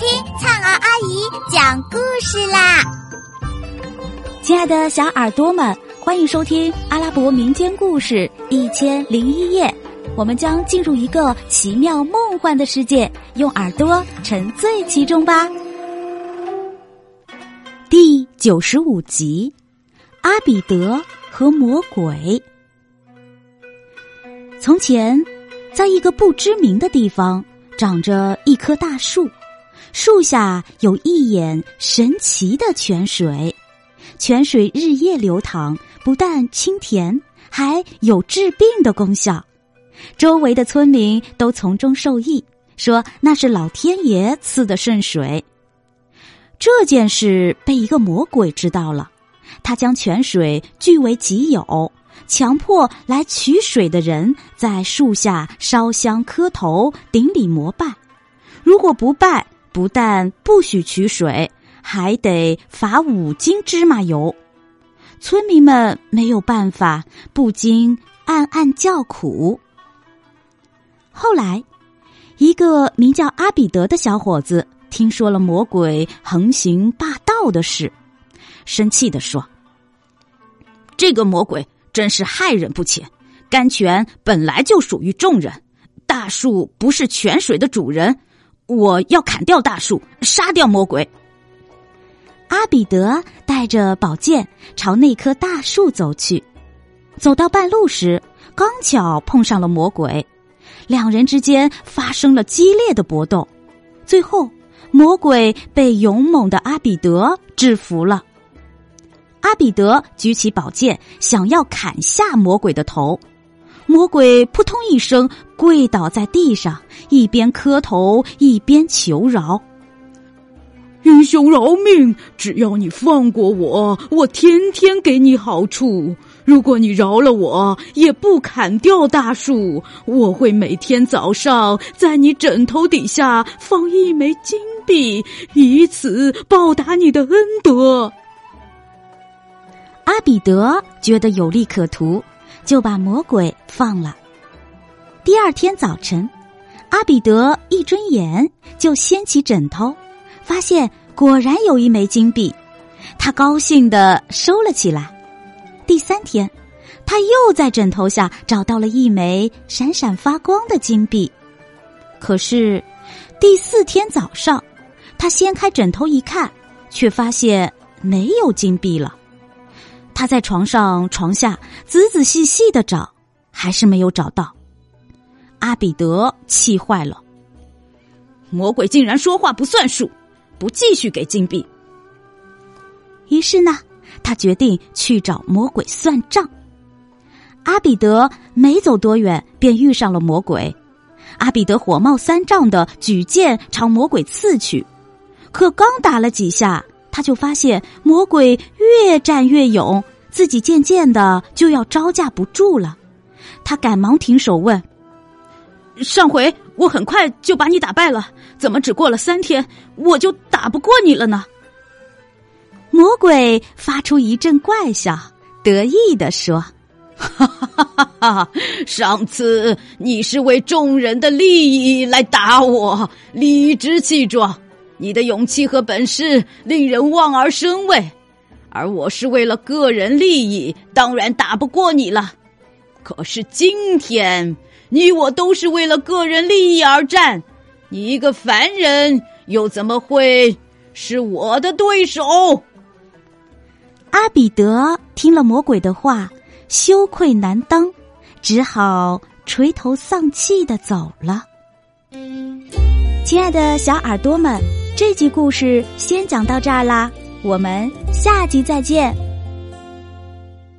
听灿儿阿姨讲故事啦！亲爱的小耳朵们，欢迎收听阿拉伯民间故事一千零一夜。我们将进入一个奇妙梦幻的世界，用耳朵沉醉其中吧。第九十五集：阿比德和魔鬼。从前，在一个不知名的地方。长着一棵大树，树下有一眼神奇的泉水，泉水日夜流淌，不但清甜，还有治病的功效。周围的村民都从中受益，说那是老天爷赐的圣水。这件事被一个魔鬼知道了，他将泉水据为己有。强迫来取水的人在树下烧香磕头顶礼膜拜，如果不拜，不但不许取水，还得罚五斤芝麻油。村民们没有办法，不禁暗暗叫苦。后来，一个名叫阿比德的小伙子听说了魔鬼横行霸道的事，生气地说：“这个魔鬼！”真是害人不浅！甘泉本来就属于众人，大树不是泉水的主人。我要砍掉大树，杀掉魔鬼。阿比德带着宝剑朝那棵大树走去，走到半路时，刚巧碰上了魔鬼，两人之间发生了激烈的搏斗，最后魔鬼被勇猛的阿比德制服了。阿比德举起宝剑，想要砍下魔鬼的头。魔鬼扑通一声跪倒在地上，一边磕头一边求饶：“英雄饶命！只要你放过我，我天天给你好处。如果你饶了我，也不砍掉大树，我会每天早上在你枕头底下放一枚金币，以此报答你的恩德。”阿比德觉得有利可图，就把魔鬼放了。第二天早晨，阿比德一睁眼就掀起枕头，发现果然有一枚金币，他高兴的收了起来。第三天，他又在枕头下找到了一枚闪闪发光的金币，可是第四天早上，他掀开枕头一看，却发现没有金币了。他在床上、床下仔仔细细的找，还是没有找到。阿比德气坏了，魔鬼竟然说话不算数，不继续给金币。于是呢，他决定去找魔鬼算账。阿比德没走多远，便遇上了魔鬼。阿比德火冒三丈的举剑朝魔鬼刺去，可刚打了几下。他就发现魔鬼越战越勇，自己渐渐的就要招架不住了。他赶忙停手问：“上回我很快就把你打败了，怎么只过了三天我就打不过你了呢？”魔鬼发出一阵怪笑，得意的说：“哈哈哈哈哈！上次你是为众人的利益来打我，理直气壮。”你的勇气和本事令人望而生畏，而我是为了个人利益，当然打不过你了。可是今天，你我都是为了个人利益而战，你一个凡人又怎么会是我的对手？阿比德听了魔鬼的话，羞愧难当，只好垂头丧气的走了。亲爱的小耳朵们。这集故事先讲到这儿啦，我们下集再见。